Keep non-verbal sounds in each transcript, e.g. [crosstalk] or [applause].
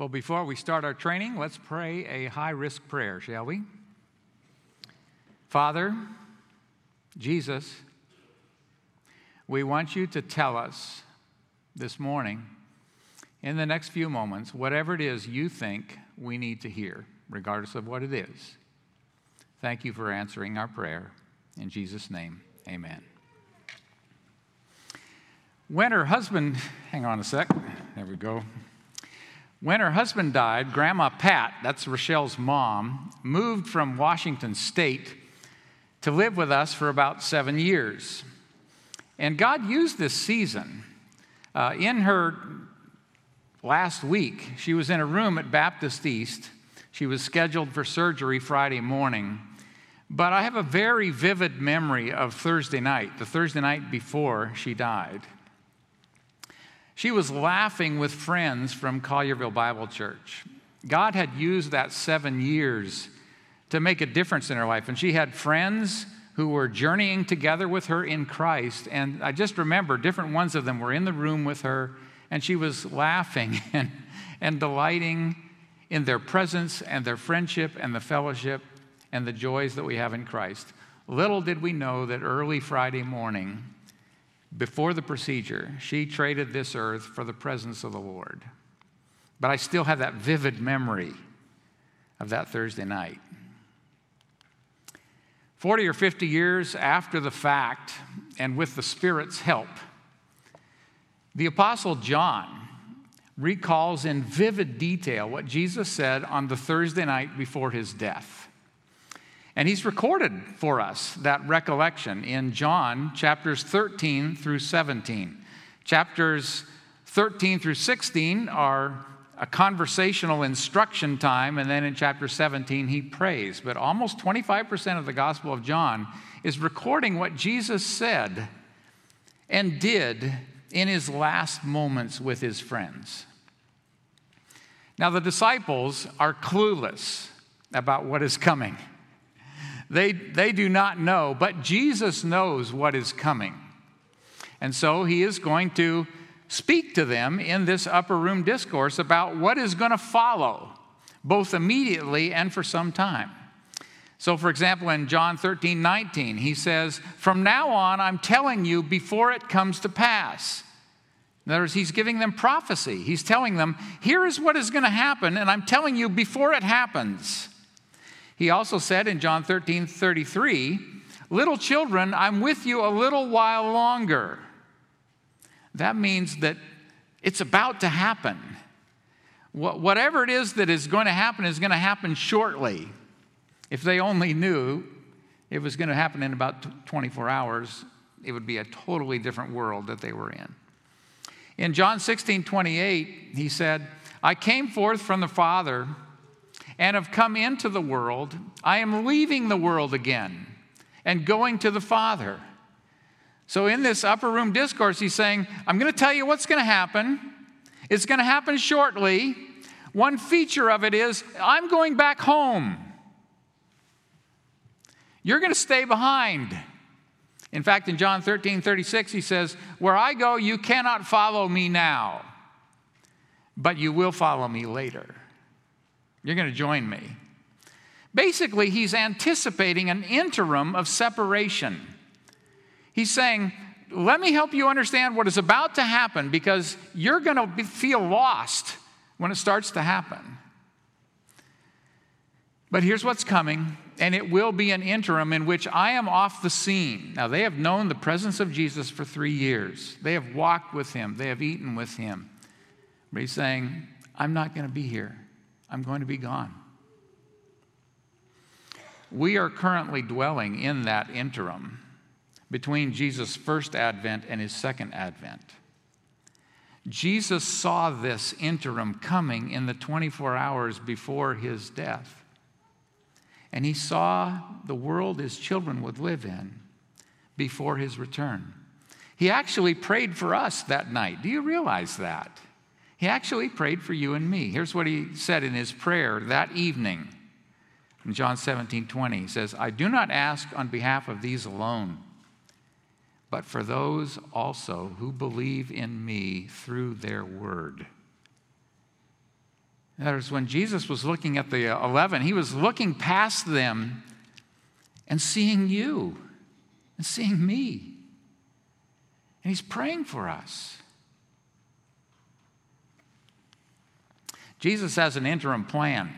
Well, before we start our training, let's pray a high risk prayer, shall we? Father, Jesus, we want you to tell us this morning, in the next few moments, whatever it is you think we need to hear, regardless of what it is. Thank you for answering our prayer. In Jesus' name, amen. When her husband, hang on a sec, there we go. When her husband died, Grandma Pat, that's Rochelle's mom, moved from Washington State to live with us for about seven years. And God used this season. Uh, in her last week, she was in a room at Baptist East. She was scheduled for surgery Friday morning. But I have a very vivid memory of Thursday night, the Thursday night before she died. She was laughing with friends from Collierville Bible Church. God had used that seven years to make a difference in her life, and she had friends who were journeying together with her in Christ. And I just remember different ones of them were in the room with her, and she was laughing [laughs] and, and delighting in their presence and their friendship and the fellowship and the joys that we have in Christ. Little did we know that early Friday morning, before the procedure, she traded this earth for the presence of the Lord. But I still have that vivid memory of that Thursday night. 40 or 50 years after the fact, and with the Spirit's help, the Apostle John recalls in vivid detail what Jesus said on the Thursday night before his death. And he's recorded for us that recollection in John chapters 13 through 17. Chapters 13 through 16 are a conversational instruction time, and then in chapter 17, he prays. But almost 25% of the Gospel of John is recording what Jesus said and did in his last moments with his friends. Now, the disciples are clueless about what is coming. They, they do not know, but Jesus knows what is coming. And so he is going to speak to them in this upper room discourse about what is going to follow, both immediately and for some time. So, for example, in John 13, 19, he says, From now on, I'm telling you before it comes to pass. In other words, he's giving them prophecy. He's telling them, Here is what is going to happen, and I'm telling you before it happens. He also said in John 13 33, Little children, I'm with you a little while longer. That means that it's about to happen. Whatever it is that is going to happen is going to happen shortly. If they only knew it was going to happen in about 24 hours, it would be a totally different world that they were in. In John 16 28, he said, I came forth from the Father and have come into the world, I am leaving the world again and going to the Father. So, in this upper room discourse, he's saying, I'm going to tell you what's going to happen. It's going to happen shortly. One feature of it is, I'm going back home. You're going to stay behind. In fact, in John 13 36, he says, Where I go, you cannot follow me now, but you will follow me later. You're going to join me. Basically, he's anticipating an interim of separation. He's saying, Let me help you understand what is about to happen because you're going to feel lost when it starts to happen. But here's what's coming, and it will be an interim in which I am off the scene. Now, they have known the presence of Jesus for three years, they have walked with him, they have eaten with him. But he's saying, I'm not going to be here. I'm going to be gone. We are currently dwelling in that interim between Jesus' first advent and his second advent. Jesus saw this interim coming in the 24 hours before his death. And he saw the world his children would live in before his return. He actually prayed for us that night. Do you realize that? He actually prayed for you and me. Here's what he said in his prayer that evening. In John 17, 20, he says, I do not ask on behalf of these alone, but for those also who believe in me through their word. That is, when Jesus was looking at the 11, he was looking past them and seeing you and seeing me. And he's praying for us. Jesus has an interim plan.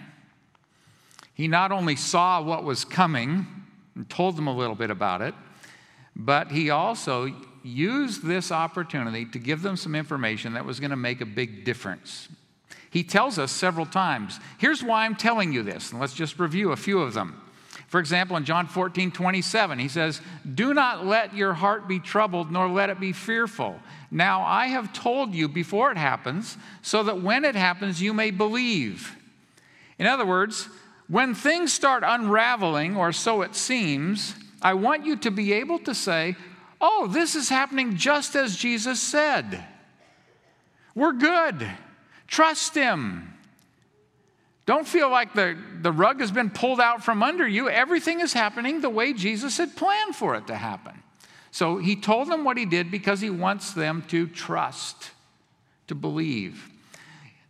He not only saw what was coming and told them a little bit about it, but he also used this opportunity to give them some information that was going to make a big difference. He tells us several times, here's why I'm telling you this, and let's just review a few of them. For example, in John 14, 27, he says, Do not let your heart be troubled, nor let it be fearful. Now I have told you before it happens, so that when it happens, you may believe. In other words, when things start unraveling, or so it seems, I want you to be able to say, Oh, this is happening just as Jesus said. We're good. Trust Him. Don't feel like the, the rug has been pulled out from under you. Everything is happening the way Jesus had planned for it to happen. So he told them what he did because he wants them to trust, to believe.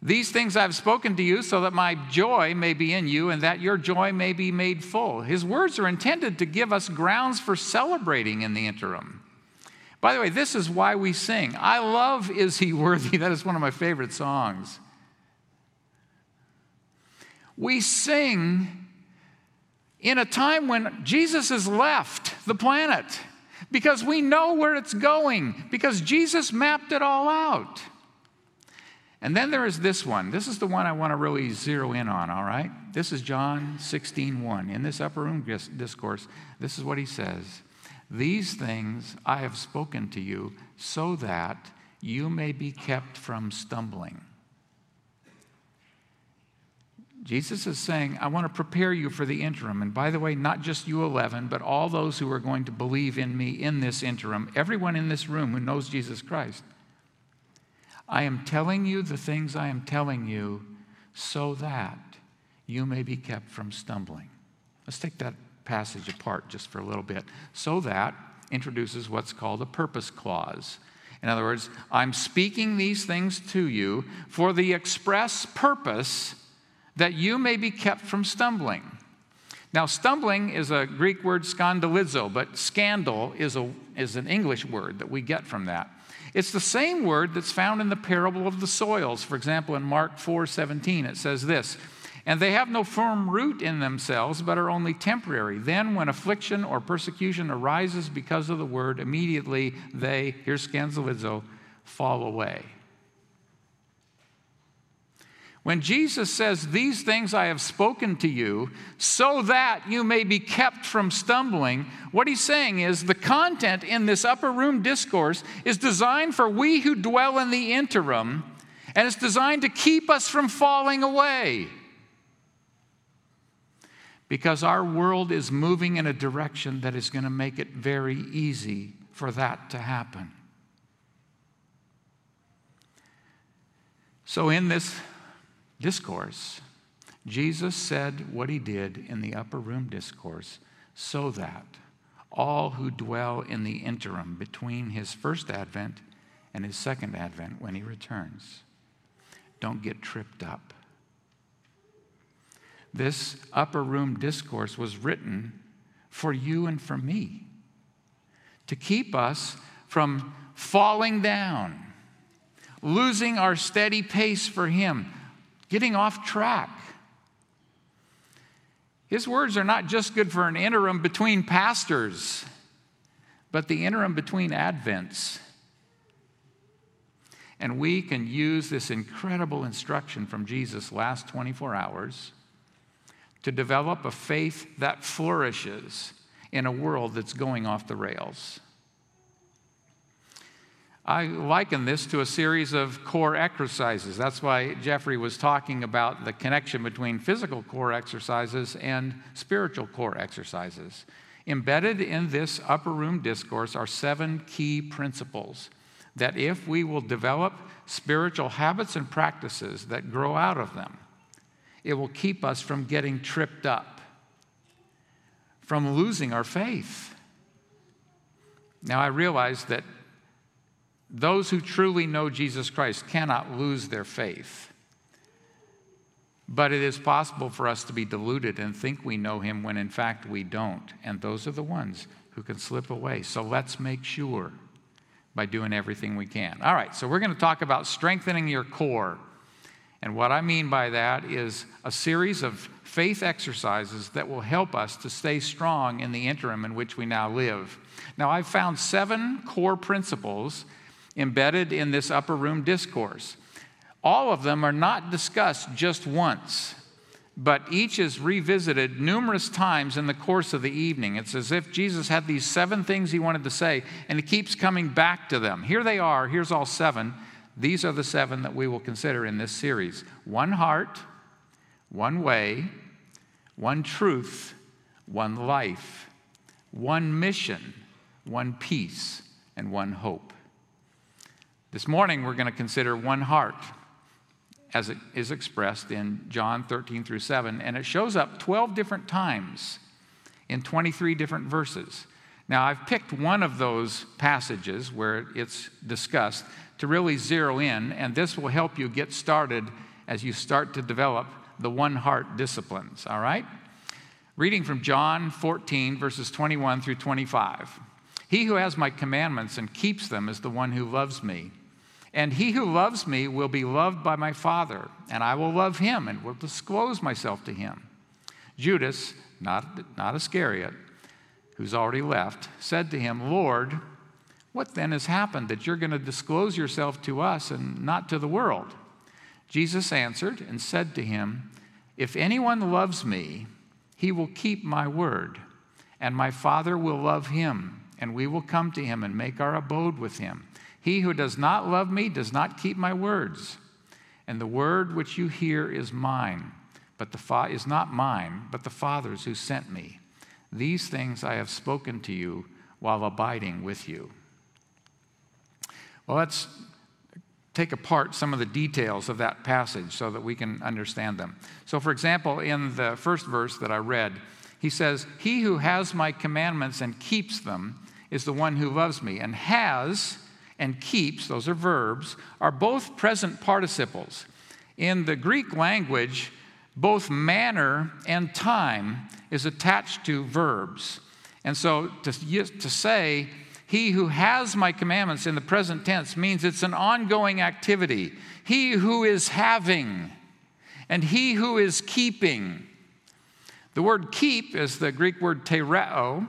These things I've spoken to you so that my joy may be in you and that your joy may be made full. His words are intended to give us grounds for celebrating in the interim. By the way, this is why we sing. I love Is He Worthy? [laughs] That is one of my favorite songs. We sing in a time when Jesus has left the planet because we know where it's going, because Jesus mapped it all out. And then there is this one. This is the one I want to really zero in on, all right? This is John 16, 1. In this upper room discourse, this is what he says These things I have spoken to you so that you may be kept from stumbling. Jesus is saying, I want to prepare you for the interim. And by the way, not just you 11, but all those who are going to believe in me in this interim, everyone in this room who knows Jesus Christ. I am telling you the things I am telling you so that you may be kept from stumbling. Let's take that passage apart just for a little bit. So that introduces what's called a purpose clause. In other words, I'm speaking these things to you for the express purpose that you may be kept from stumbling. Now, stumbling is a Greek word scandalizo, but scandal is, a, is an English word that we get from that. It's the same word that's found in the parable of the soils. For example, in Mark 4 17, it says this And they have no firm root in themselves, but are only temporary. Then, when affliction or persecution arises because of the word, immediately they, here's scandalizo, fall away. When Jesus says, These things I have spoken to you, so that you may be kept from stumbling, what he's saying is the content in this upper room discourse is designed for we who dwell in the interim, and it's designed to keep us from falling away. Because our world is moving in a direction that is going to make it very easy for that to happen. So, in this discourse, Jesus said what he did in the upper room discourse so that all who dwell in the interim between his first advent and his second advent when he returns don't get tripped up. This upper room discourse was written for you and for me to keep us from falling down, losing our steady pace for him getting off track. His words are not just good for an interim between pastors, but the interim between advents. And we can use this incredible instruction from Jesus' last 24 hours to develop a faith that flourishes in a world that's going off the rails. I liken this to a series of core exercises. That's why Jeffrey was talking about the connection between physical core exercises and spiritual core exercises. Embedded in this upper room discourse are seven key principles that, if we will develop spiritual habits and practices that grow out of them, it will keep us from getting tripped up, from losing our faith. Now, I realize that those who truly know Jesus Christ cannot lose their faith. But it is possible for us to be deluded and think we know him when in fact we don't. And those are the ones who can slip away. So let's make sure by doing everything we can. All right, so we're going to talk about strengthening your core. And what I mean by that is a series of faith exercises that will help us to stay strong in the interim in which we now live. Now, I've found seven core principles embedded in this upper room discourse. All of them are not discussed just once, but each is revisited numerous times in the course of the evening. It's as if Jesus had these seven things he wanted to say, and he keeps coming back to them. Here they are, here's all seven. These are the seven that we will consider in this series one heart, one way, one truth, one life, one mission, one peace, and one hope. This morning, we're going to consider one heart as it is expressed in John 13 through 7, and it shows up 12 different times in 23 different verses. Now, I've picked one of those passages where it's discussed to really zero in, and this will help you get started as you start to develop the one heart disciplines, all right? Reading from John 14, verses 21 through 25. He who has my commandments and keeps them is the one who loves me. And he who loves me will be loved by my Father, and I will love him and will disclose myself to him. Judas, not, not Iscariot, who's already left, said to him, Lord, what then has happened that you're going to disclose yourself to us and not to the world? Jesus answered and said to him, If anyone loves me, he will keep my word, and my Father will love him, and we will come to him and make our abode with him. He who does not love me does not keep my words. And the word which you hear is mine, but the fa- is not mine, but the Father's who sent me. These things I have spoken to you while abiding with you. Well, let's take apart some of the details of that passage so that we can understand them. So, for example, in the first verse that I read, he says, He who has my commandments and keeps them is the one who loves me. And has and keeps, those are verbs, are both present participles. In the Greek language, both manner and time is attached to verbs. And so to, to say, he who has my commandments in the present tense means it's an ongoing activity. He who is having and he who is keeping. The word keep is the Greek word tereo,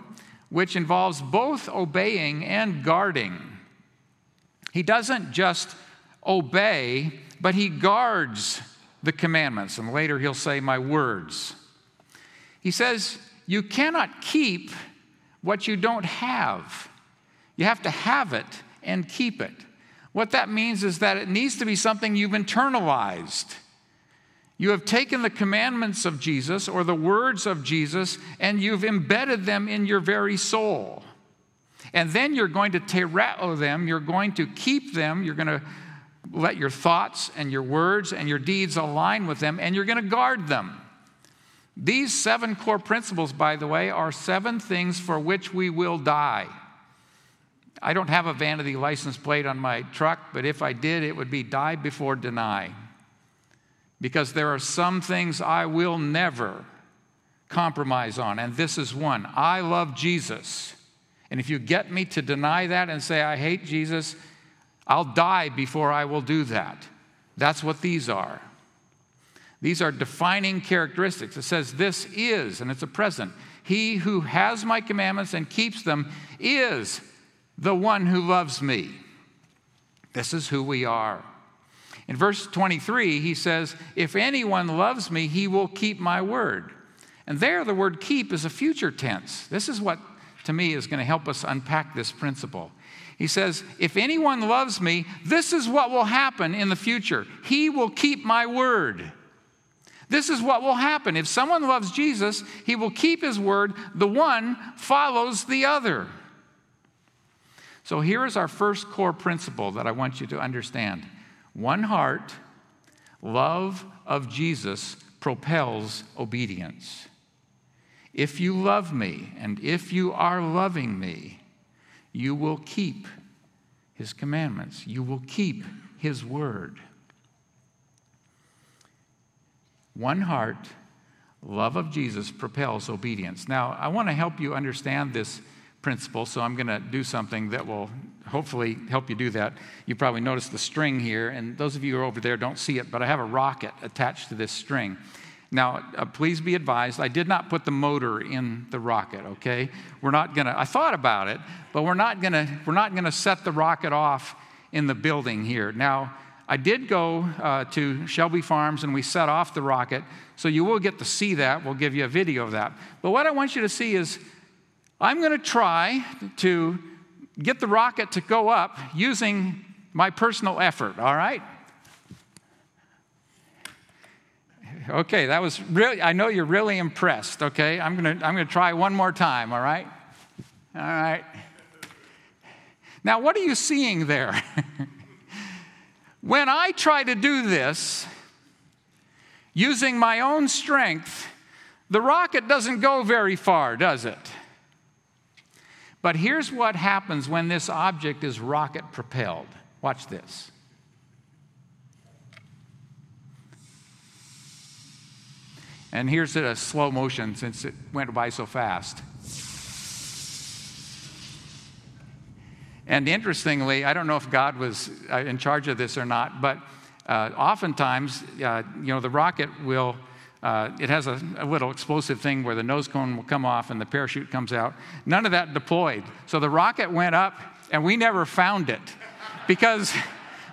which involves both obeying and guarding. He doesn't just obey, but he guards the commandments. And later he'll say, My words. He says, You cannot keep what you don't have. You have to have it and keep it. What that means is that it needs to be something you've internalized. You have taken the commandments of Jesus or the words of Jesus and you've embedded them in your very soul. And then you're going to tereo them, you're going to keep them, you're going to let your thoughts and your words and your deeds align with them, and you're going to guard them. These seven core principles, by the way, are seven things for which we will die. I don't have a vanity license plate on my truck, but if I did, it would be die before deny. Because there are some things I will never compromise on, and this is one. I love Jesus. And if you get me to deny that and say, I hate Jesus, I'll die before I will do that. That's what these are. These are defining characteristics. It says, This is, and it's a present. He who has my commandments and keeps them is the one who loves me. This is who we are. In verse 23, he says, If anyone loves me, he will keep my word. And there, the word keep is a future tense. This is what, to me, is going to help us unpack this principle. He says, If anyone loves me, this is what will happen in the future. He will keep my word. This is what will happen. If someone loves Jesus, he will keep his word. The one follows the other. So here is our first core principle that I want you to understand one heart, love of Jesus propels obedience. If you love me and if you are loving me, you will keep his commandments, you will keep his word. One heart, love of Jesus propels obedience. Now, I want to help you understand this principle, so I'm going to do something that will hopefully help you do that. You probably noticed the string here, and those of you who are over there don't see it, but I have a rocket attached to this string. Now, uh, please be advised, I did not put the motor in the rocket, okay? We're not gonna, I thought about it, but we're not gonna, we're not gonna set the rocket off in the building here. Now, I did go uh, to Shelby Farms and we set off the rocket, so you will get to see that. We'll give you a video of that. But what I want you to see is I'm gonna try to get the rocket to go up using my personal effort, all right? Okay, that was really, I know you're really impressed, okay? I'm gonna, I'm gonna try one more time, all right? All right. Now, what are you seeing there? [laughs] when I try to do this using my own strength, the rocket doesn't go very far, does it? But here's what happens when this object is rocket propelled. Watch this. And here's a slow motion since it went by so fast. And interestingly, I don't know if God was uh, in charge of this or not, but uh, oftentimes, uh, you know, the rocket will, uh, it has a, a, little explosive thing where the nose cone will come off and the parachute comes out. None of that deployed. So the rocket went up and we never found it. Because,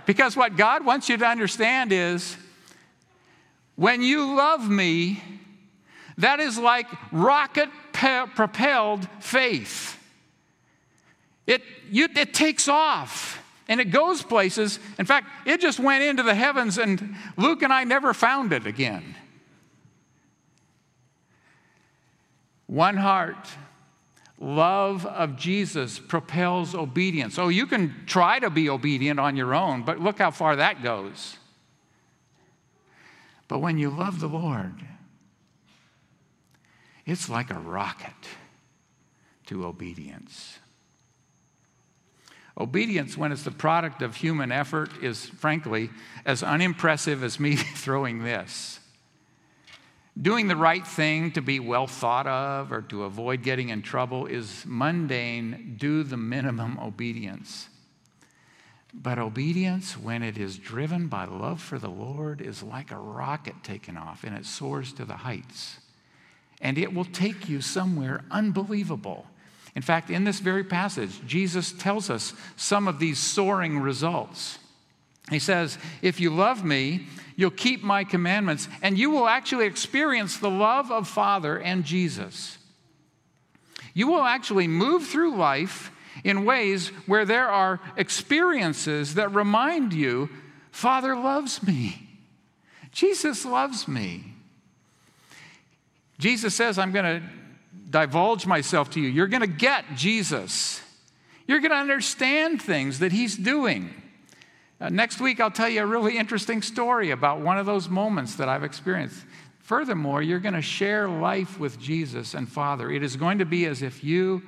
because what God wants you to understand is when you love me, that is like rocket propelled faith. It, you, it takes off and it goes places. In fact, it just went into the heavens, and Luke and I never found it again. One heart, love of Jesus propels obedience. Oh, you can try to be obedient on your own, but look how far that goes. But when you love the Lord, it's like a rocket to obedience. Obedience, when it's the product of human effort, is frankly as unimpressive as me [laughs] throwing this. Doing the right thing to be well thought of or to avoid getting in trouble is mundane, do the minimum obedience. But obedience, when it is driven by love for the Lord, is like a rocket taken off and it soars to the heights and it will take you somewhere unbelievable. In fact, in this very passage, Jesus tells us some of these soaring results. He says, If you love me, you'll keep my commandments, and you will actually experience the love of Father and Jesus. You will actually move through life in ways where there are experiences that remind you Father loves me, Jesus loves me. Jesus says, I'm going to divulge myself to you. You're going to get Jesus. You're going to understand things that he's doing. Uh, next week, I'll tell you a really interesting story about one of those moments that I've experienced. Furthermore, you're going to share life with Jesus and Father. It is going to be as if you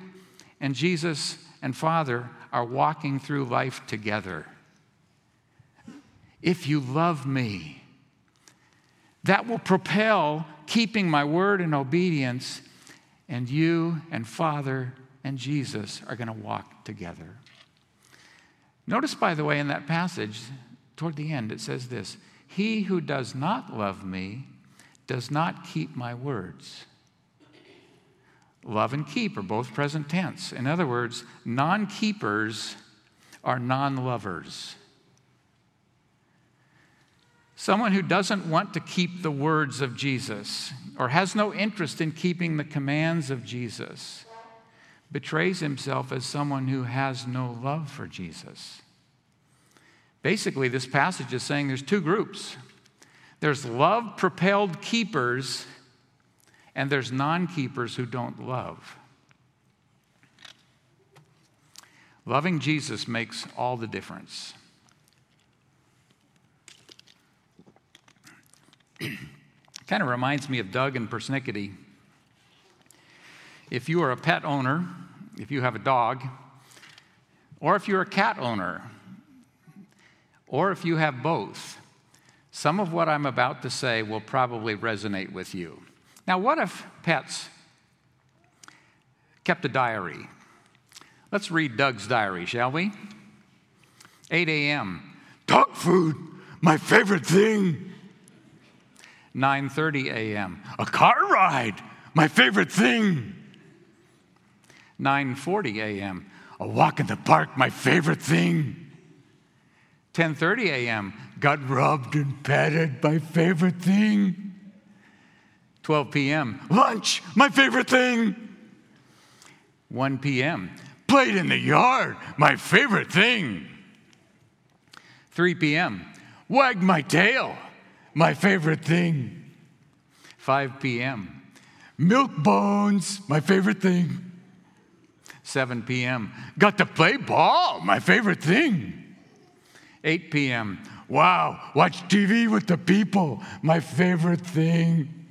and Jesus and Father are walking through life together. If you love me, that will propel keeping my word and obedience, and you and Father and Jesus are going to walk together. Notice, by the way, in that passage, toward the end, it says this He who does not love me does not keep my words. Love and keep are both present tense. In other words, non keepers are non lovers. Someone who doesn't want to keep the words of Jesus or has no interest in keeping the commands of Jesus betrays himself as someone who has no love for Jesus. Basically, this passage is saying there's two groups there's love propelled keepers, and there's non keepers who don't love. Loving Jesus makes all the difference. [clears throat] kind of reminds me of Doug and Persnickety. If you are a pet owner, if you have a dog, or if you're a cat owner, or if you have both, Some of what I'm about to say will probably resonate with you. Now, what if pets kept a diary? Let's read Doug's diary, shall we? 8 a.m. Dog food, my favorite thing. 9:30 a.m. A car ride, my favorite thing. 9:40 a.m. A walk in the park, my favorite thing. 10:30 a.m. Got rubbed and petted, my favorite thing. 12 p.m. Lunch, my favorite thing. 1 p.m. Played in the yard, my favorite thing. 3 p.m. Wag my tail, my favorite thing. 5 p.m. Milk bones, my favorite thing. 7 p.m. Got to play ball, my favorite thing. 8 p.m. Wow, watch TV with the people, my favorite thing.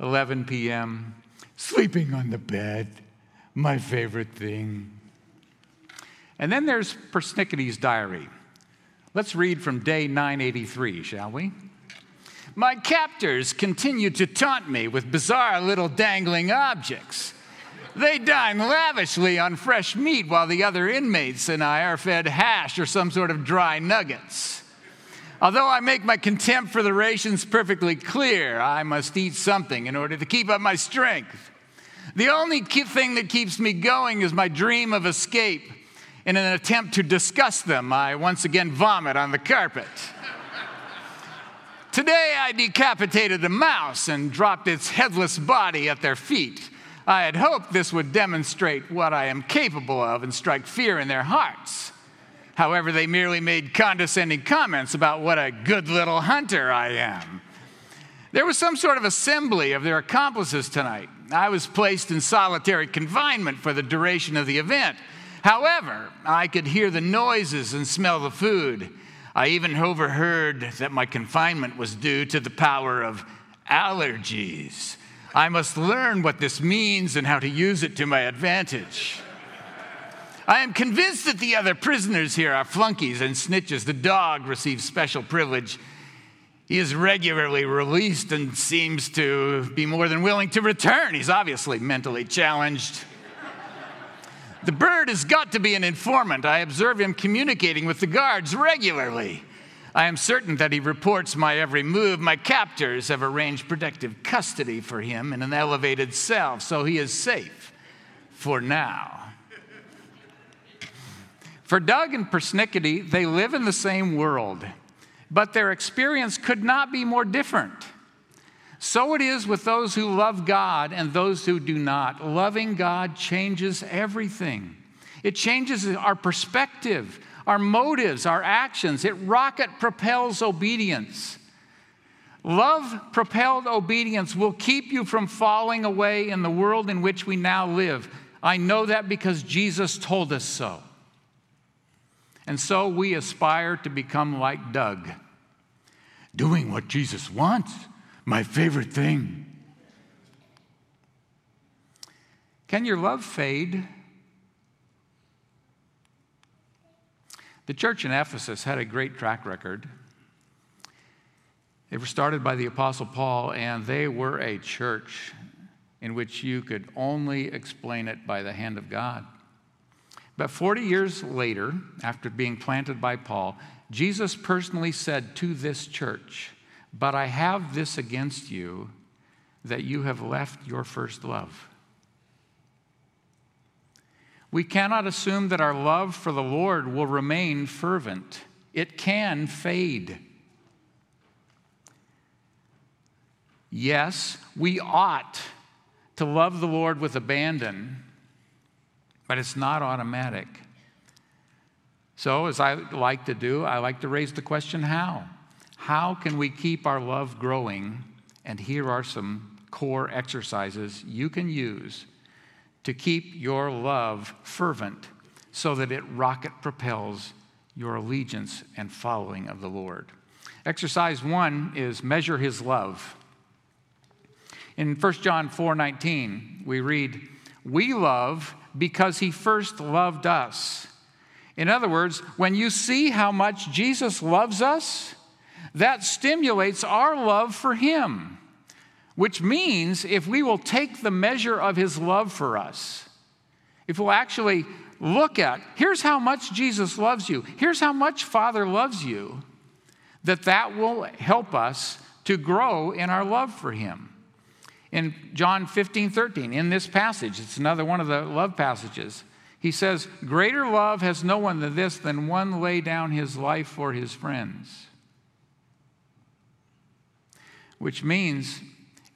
11 p.m. Sleeping on the bed, my favorite thing. And then there's Persnickety's diary. Let's read from day 983, shall we? My captors continue to taunt me with bizarre little dangling objects. They dine lavishly on fresh meat while the other inmates and I are fed hash or some sort of dry nuggets. Although I make my contempt for the rations perfectly clear, I must eat something in order to keep up my strength. The only thing that keeps me going is my dream of escape. In an attempt to disgust them, I once again vomit on the carpet. Today, I decapitated a mouse and dropped its headless body at their feet. I had hoped this would demonstrate what I am capable of and strike fear in their hearts. However, they merely made condescending comments about what a good little hunter I am. There was some sort of assembly of their accomplices tonight. I was placed in solitary confinement for the duration of the event. However, I could hear the noises and smell the food. I even overheard that my confinement was due to the power of allergies. I must learn what this means and how to use it to my advantage. I am convinced that the other prisoners here are flunkies and snitches. The dog receives special privilege. He is regularly released and seems to be more than willing to return. He's obviously mentally challenged. The bird has got to be an informant. I observe him communicating with the guards regularly. I am certain that he reports my every move. My captors have arranged protective custody for him in an elevated cell, so he is safe for now. For Doug and Persnickety, they live in the same world, but their experience could not be more different. So it is with those who love God and those who do not. Loving God changes everything. It changes our perspective, our motives, our actions. It rocket propels obedience. Love propelled obedience will keep you from falling away in the world in which we now live. I know that because Jesus told us so. And so we aspire to become like Doug, doing what Jesus wants, my favorite thing. Can your love fade? The church in Ephesus had a great track record. They were started by the Apostle Paul, and they were a church in which you could only explain it by the hand of God. But 40 years later, after being planted by Paul, Jesus personally said to this church, But I have this against you, that you have left your first love. We cannot assume that our love for the Lord will remain fervent, it can fade. Yes, we ought to love the Lord with abandon, but it's not automatic. So, as I like to do, I like to raise the question how? How can we keep our love growing? And here are some core exercises you can use to keep your love fervent so that it rocket propels your allegiance and following of the Lord. Exercise one is measure his love. In 1 John 4 19, we read, We love because he first loved us. In other words, when you see how much Jesus loves us, that stimulates our love for Him. Which means if we will take the measure of His love for us, if we'll actually look at, here's how much Jesus loves you, here's how much Father loves you, that that will help us to grow in our love for Him. In John 15, 13, in this passage, it's another one of the love passages. He says, Greater love has no one than this, than one lay down his life for his friends. Which means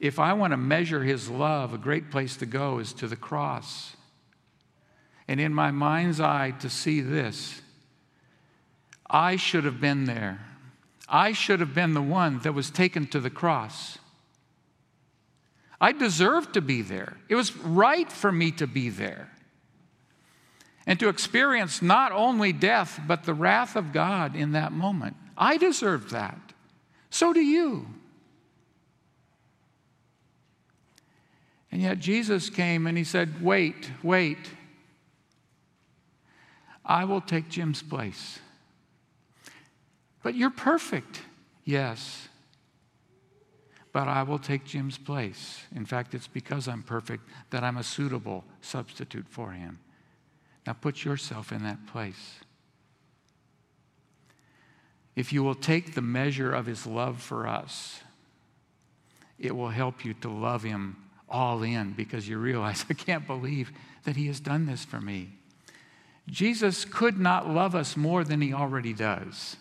if I want to measure his love, a great place to go is to the cross. And in my mind's eye, to see this I should have been there. I should have been the one that was taken to the cross. I deserved to be there. It was right for me to be there. And to experience not only death, but the wrath of God in that moment. I deserved that. So do you. And yet Jesus came and he said, Wait, wait. I will take Jim's place. But you're perfect. Yes. But I will take Jim's place. In fact, it's because I'm perfect that I'm a suitable substitute for him. Now put yourself in that place. If you will take the measure of his love for us, it will help you to love him all in because you realize, [laughs] I can't believe that he has done this for me. Jesus could not love us more than he already does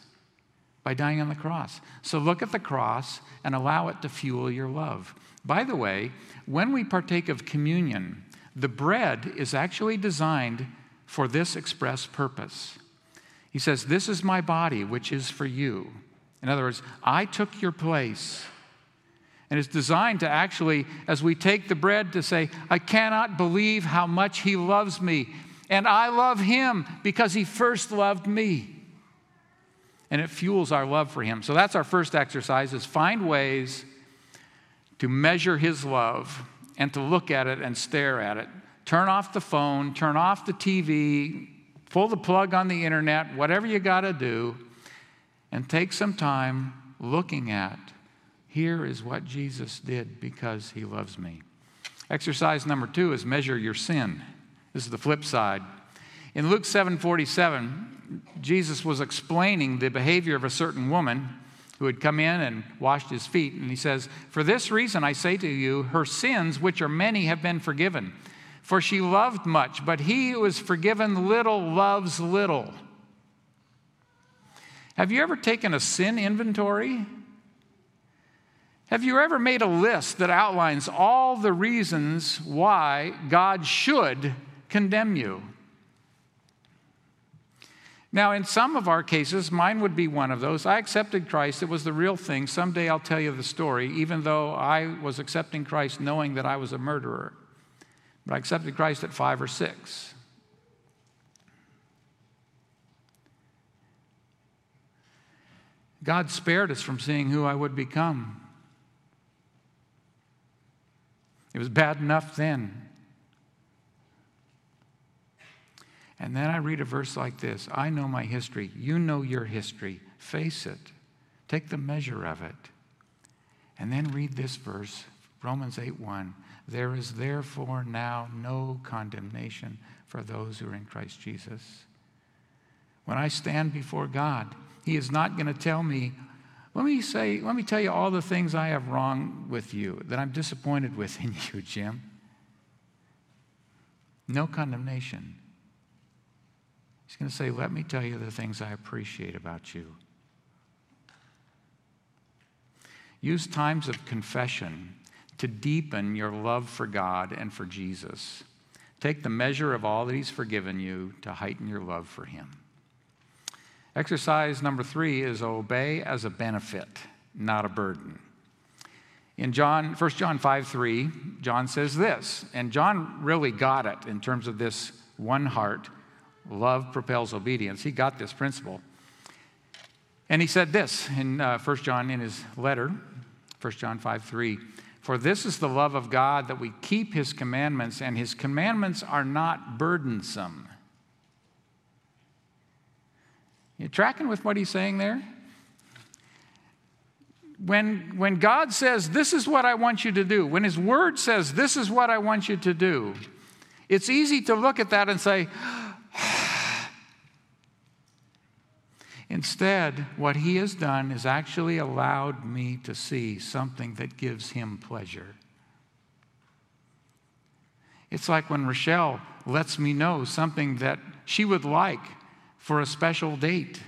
by dying on the cross. So look at the cross and allow it to fuel your love. By the way, when we partake of communion, the bread is actually designed for this express purpose. He says, This is my body, which is for you. In other words, I took your place. And it's designed to actually, as we take the bread, to say, I cannot believe how much he loves me. And I love him because he first loved me. And it fuels our love for him. So that's our first exercise is find ways to measure his love and to look at it and stare at it. Turn off the phone, turn off the TV, pull the plug on the internet, whatever you got to do, and take some time looking at here is what Jesus did because he loves me. Exercise number two is measure your sin. This is the flip side. In Luke 7:47, Jesus was explaining the behavior of a certain woman who had come in and washed his feet, and he says, "For this reason I say to you, her sins, which are many, have been forgiven." For she loved much, but he who is forgiven little loves little. Have you ever taken a sin inventory? Have you ever made a list that outlines all the reasons why God should condemn you? Now, in some of our cases, mine would be one of those. I accepted Christ, it was the real thing. Someday I'll tell you the story, even though I was accepting Christ knowing that I was a murderer. But I accepted Christ at five or six. God spared us from seeing who I would become. It was bad enough then. And then I read a verse like this I know my history. You know your history. Face it. Take the measure of it. And then read this verse, Romans 8 1. There is therefore now no condemnation for those who are in Christ Jesus. When I stand before God, He is not going to tell me, let me say, let me tell you all the things I have wrong with you, that I'm disappointed with in [laughs] you, Jim. No condemnation. He's going to say, let me tell you the things I appreciate about you. Use times of confession to deepen your love for God and for Jesus. Take the measure of all that He's forgiven you to heighten your love for Him. Exercise number three is obey as a benefit, not a burden. In John, 1 John 5 3, John says this, and John really got it in terms of this one heart. Love propels obedience. He got this principle. And he said this in uh, 1 John in his letter, 1 John 5 3. For this is the love of God that we keep his commandments, and his commandments are not burdensome. You tracking with what he's saying there? when, when God says, This is what I want you to do, when His Word says, This is what I want you to do, it's easy to look at that and say, Instead, what He has done is actually allowed me to see something that gives Him pleasure. It's like when Rochelle lets me know something that she would like for a special date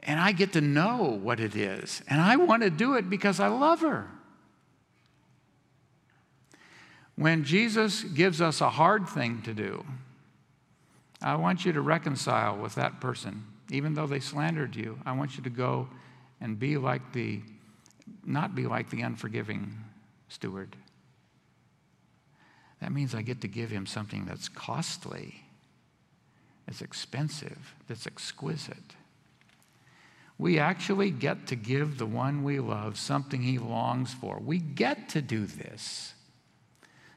and I get to know what it is. And I want to do it because I love her. When Jesus gives us a hard thing to do, I want you to reconcile with that person. Even though they slandered you, I want you to go and be like the, not be like the unforgiving steward. That means I get to give him something that's costly, that's expensive, that's exquisite we actually get to give the one we love something he longs for. We get to do this.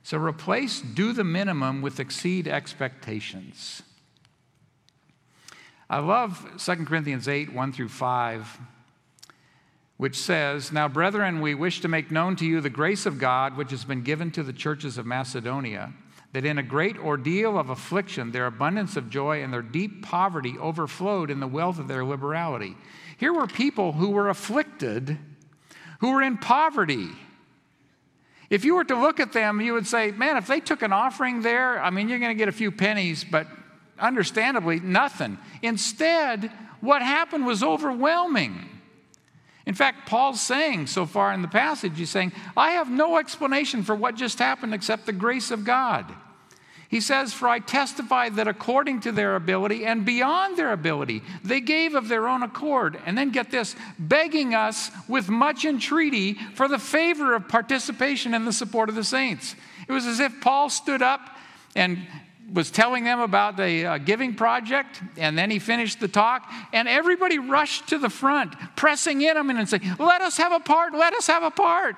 So replace do the minimum with exceed expectations. I love 2 Corinthians 8, 1 through 5, which says, Now, brethren, we wish to make known to you the grace of God which has been given to the churches of Macedonia, that in a great ordeal of affliction, their abundance of joy and their deep poverty overflowed in the wealth of their liberality. Here were people who were afflicted, who were in poverty. If you were to look at them, you would say, man, if they took an offering there, I mean, you're going to get a few pennies, but understandably, nothing. Instead, what happened was overwhelming. In fact, Paul's saying so far in the passage, he's saying, I have no explanation for what just happened except the grace of God. He says, For I testify that according to their ability and beyond their ability, they gave of their own accord. And then get this, begging us with much entreaty for the favor of participation in the support of the saints. It was as if Paul stood up and was telling them about the uh, giving project, and then he finished the talk, and everybody rushed to the front, pressing in him and saying, Let us have a part, let us have a part.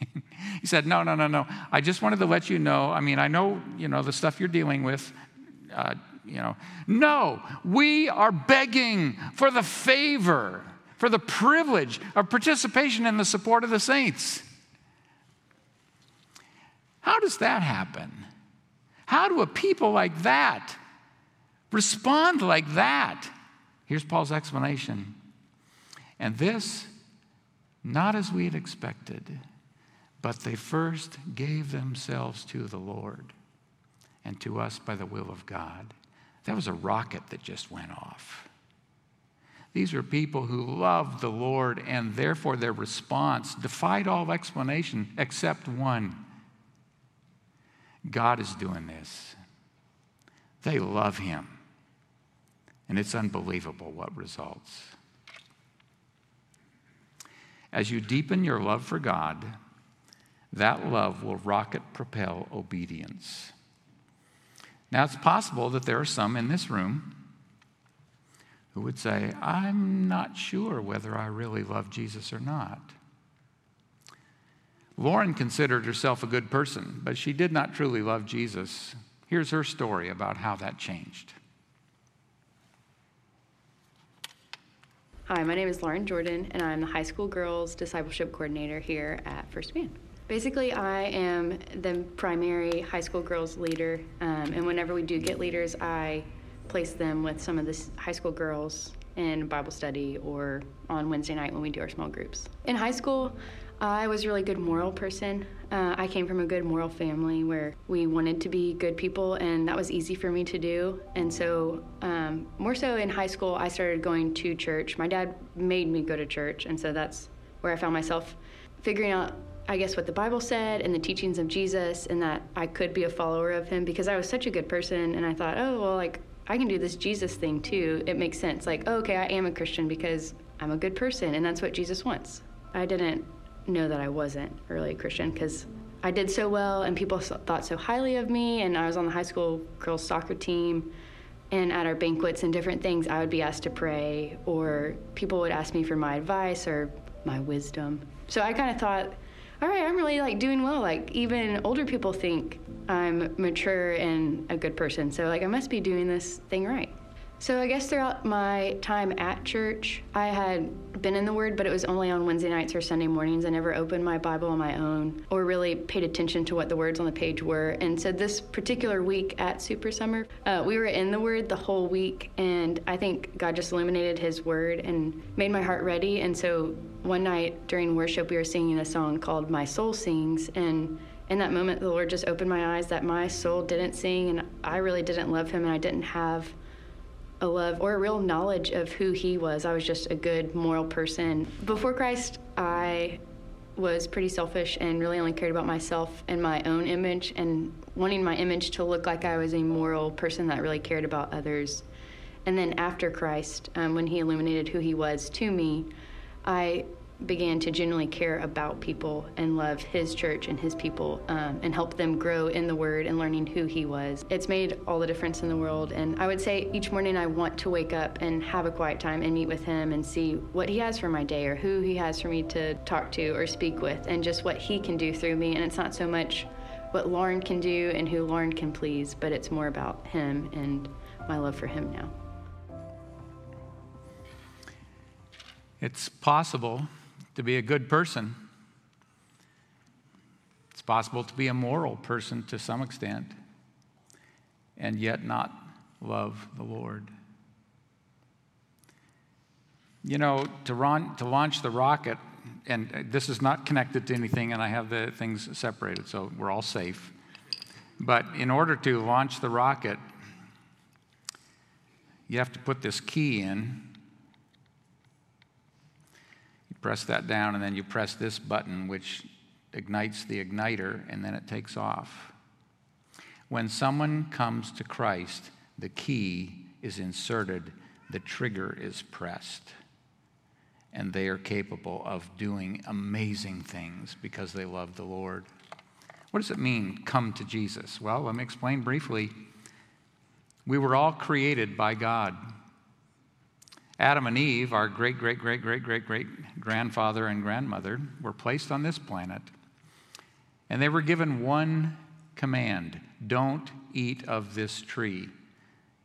[laughs] He said, No, no, no, no. I just wanted to let you know. I mean, I know, you know, the stuff you're dealing with. Uh, you know, no, we are begging for the favor, for the privilege of participation in the support of the saints. How does that happen? How do a people like that respond like that? Here's Paul's explanation. And this, not as we had expected but they first gave themselves to the Lord and to us by the will of God. That was a rocket that just went off. These were people who loved the Lord, and therefore their response defied all explanation except one God is doing this. They love Him. And it's unbelievable what results. As you deepen your love for God, that love will rocket propel obedience. Now, it's possible that there are some in this room who would say, I'm not sure whether I really love Jesus or not. Lauren considered herself a good person, but she did not truly love Jesus. Here's her story about how that changed. Hi, my name is Lauren Jordan, and I'm the high school girls discipleship coordinator here at First Man. Basically, I am the primary high school girls leader, um, and whenever we do get leaders, I place them with some of the high school girls in Bible study or on Wednesday night when we do our small groups. In high school, I was a really good moral person. Uh, I came from a good moral family where we wanted to be good people, and that was easy for me to do. And so, um, more so in high school, I started going to church. My dad made me go to church, and so that's where I found myself figuring out I guess, what the Bible said and the teachings of Jesus, and that I could be a follower of him because I was such a good person. And I thought, oh, well, like, I can do this Jesus thing too. It makes sense. Like, oh, okay, I am a Christian because I'm a good person, and that's what Jesus wants. I didn't know that I wasn't really a Christian because I did so well, and people thought so highly of me, and I was on the high school girls soccer team. And at our banquets and different things, I would be asked to pray, or people would ask me for my advice or my wisdom. So I kind of thought, all right, I'm really like doing well. Like even older people think I'm mature and a good person. So like I must be doing this thing right. So I guess throughout my time at church, I had been in the Word, but it was only on Wednesday nights or Sunday mornings. I never opened my Bible on my own or really paid attention to what the words on the page were. And so this particular week at Super Summer, uh, we were in the Word the whole week, and I think God just illuminated His Word and made my heart ready. And so one night during worship, we were singing a song called "My Soul Sings," and in that moment, the Lord just opened my eyes that my soul didn't sing, and I really didn't love Him, and I didn't have a love or a real knowledge of who he was. I was just a good moral person. Before Christ, I was pretty selfish and really only cared about myself and my own image and wanting my image to look like I was a moral person that really cared about others. And then after Christ, um, when he illuminated who he was to me, I began to genuinely care about people and love his church and his people um, and help them grow in the word and learning who he was. It's made all the difference in the world. And I would say each morning I want to wake up and have a quiet time and meet with him and see what he has for my day or who he has for me to talk to or speak with and just what he can do through me. And it's not so much what Lauren can do and who Lauren can please, but it's more about him and my love for him now. It's possible to be a good person. It's possible to be a moral person to some extent and yet not love the Lord. You know, to, run, to launch the rocket, and this is not connected to anything, and I have the things separated, so we're all safe. But in order to launch the rocket, you have to put this key in press that down, and then you press this button, which ignites the igniter, and then it takes off. When someone comes to Christ, the key is inserted, the trigger is pressed, and they are capable of doing amazing things because they love the Lord. What does it mean, come to Jesus? Well, let me explain briefly. We were all created by God. Adam and Eve, our great, great, great, great, great, great grandfather and grandmother, were placed on this planet. And they were given one command don't eat of this tree.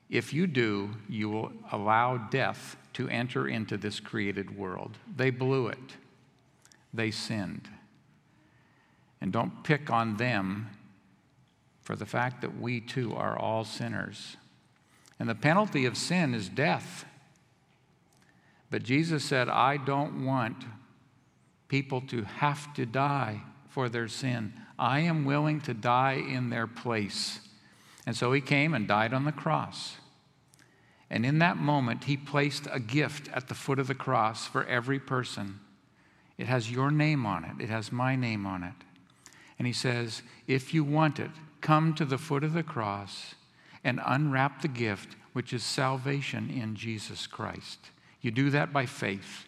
If you do, you will allow death to enter into this created world. They blew it, they sinned. And don't pick on them for the fact that we too are all sinners. And the penalty of sin is death. But Jesus said, I don't want people to have to die for their sin. I am willing to die in their place. And so he came and died on the cross. And in that moment, he placed a gift at the foot of the cross for every person. It has your name on it, it has my name on it. And he says, If you want it, come to the foot of the cross and unwrap the gift, which is salvation in Jesus Christ. You do that by faith.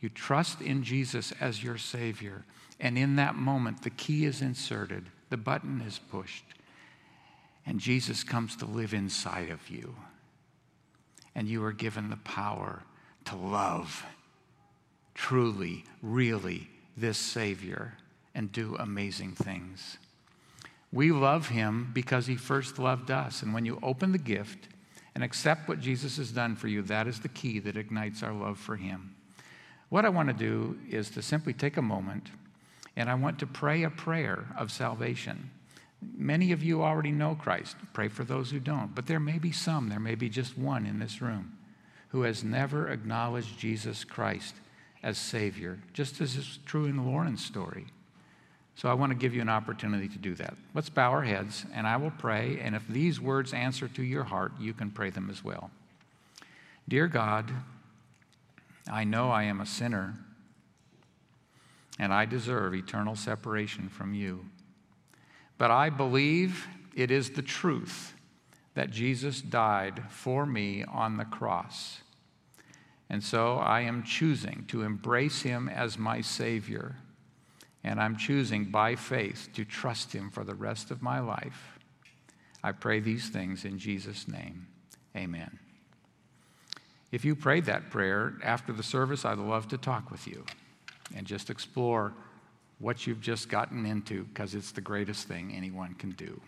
You trust in Jesus as your Savior. And in that moment, the key is inserted, the button is pushed, and Jesus comes to live inside of you. And you are given the power to love truly, really this Savior and do amazing things. We love Him because He first loved us. And when you open the gift, and accept what Jesus has done for you, that is the key that ignites our love for Him. What I want to do is to simply take a moment and I want to pray a prayer of salvation. Many of you already know Christ. Pray for those who don't. But there may be some, there may be just one in this room who has never acknowledged Jesus Christ as Savior, just as is true in Lauren's story. So I want to give you an opportunity to do that. Let's bow our heads and I will pray. And if these words answer to your heart, you can pray them as well. Dear God, I know I am a sinner and I deserve eternal separation from you. But I believe it is the truth that Jesus died for me on the cross. And so I am choosing to embrace him as my Savior and I'm choosing by faith to trust Him for the rest of my life. I pray these things in Jesus' name. Amen. If you prayed that prayer after the service, I'd love to talk with you and just explore what you've just gotten into because it's the greatest thing anyone can do.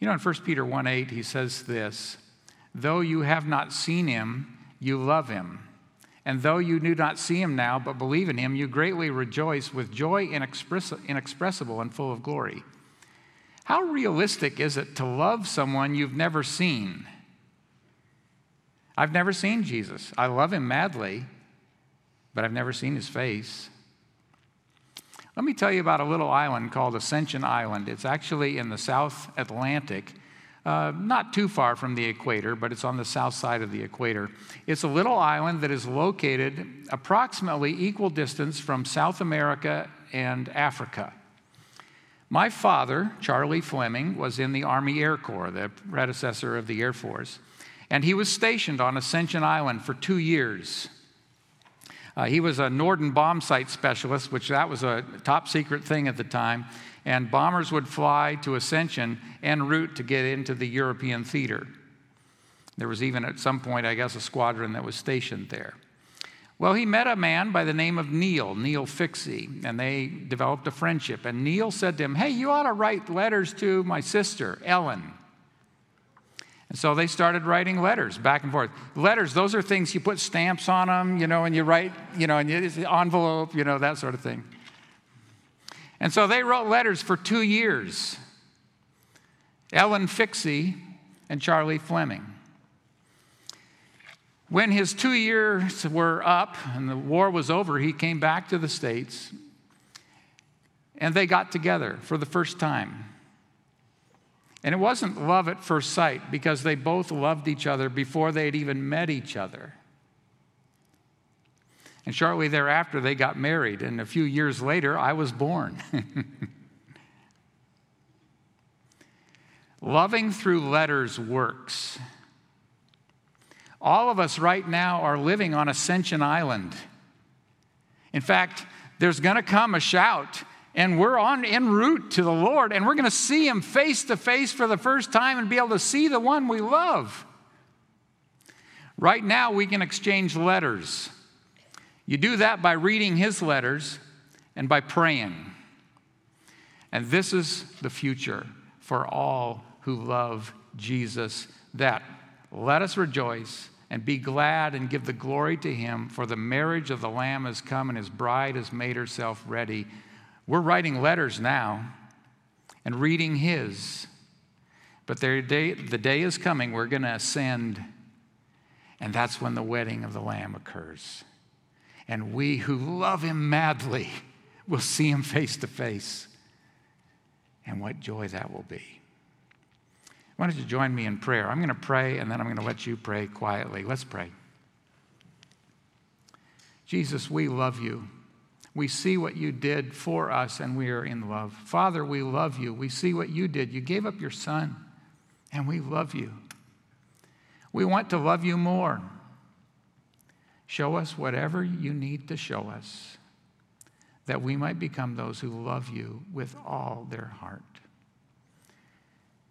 You know, in 1 Peter 1 8, he says this though you have not seen him, you love him. And though you do not see him now, but believe in him, you greatly rejoice with joy inexpressible and full of glory. How realistic is it to love someone you've never seen? I've never seen Jesus. I love him madly, but I've never seen his face. Let me tell you about a little island called Ascension Island. It's actually in the South Atlantic uh, not too far from the equator, but it's on the south side of the equator. It's a little island that is located approximately equal distance from South America and Africa. My father, Charlie Fleming, was in the Army Air Corps, the predecessor of the Air Force, and he was stationed on Ascension Island for two years. Uh, he was a Norden bombsight specialist, which that was a top secret thing at the time and bombers would fly to Ascension en route to get into the European theater. There was even at some point, I guess, a squadron that was stationed there. Well, he met a man by the name of Neil, Neil Fixie, and they developed a friendship. And Neil said to him, Hey, you ought to write letters to my sister, Ellen. And so they started writing letters back and forth. Letters, those are things you put stamps on them, you know, and you write, you know, and it's the envelope, you know, that sort of thing. And so they wrote letters for two years Ellen Fixie and Charlie Fleming. When his two years were up and the war was over, he came back to the States and they got together for the first time. And it wasn't love at first sight because they both loved each other before they'd even met each other. And shortly thereafter, they got married. And a few years later, I was born. [laughs] Loving through letters works. All of us right now are living on Ascension Island. In fact, there's going to come a shout, and we're on en route to the Lord, and we're going to see Him face to face for the first time and be able to see the one we love. Right now, we can exchange letters. You do that by reading his letters and by praying. And this is the future for all who love Jesus that let us rejoice and be glad and give the glory to him for the marriage of the lamb has come and his bride has made herself ready we're writing letters now and reading his but day, the day is coming we're going to ascend and that's when the wedding of the lamb occurs and we who love him madly will see him face to face. And what joy that will be. Why don't you join me in prayer? I'm going to pray and then I'm going to let you pray quietly. Let's pray. Jesus, we love you. We see what you did for us and we are in love. Father, we love you. We see what you did. You gave up your son and we love you. We want to love you more. Show us whatever you need to show us, that we might become those who love you with all their heart.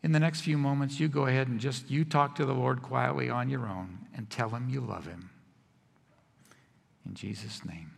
In the next few moments, you go ahead and just you talk to the Lord quietly on your own and tell him you love him. In Jesus' name.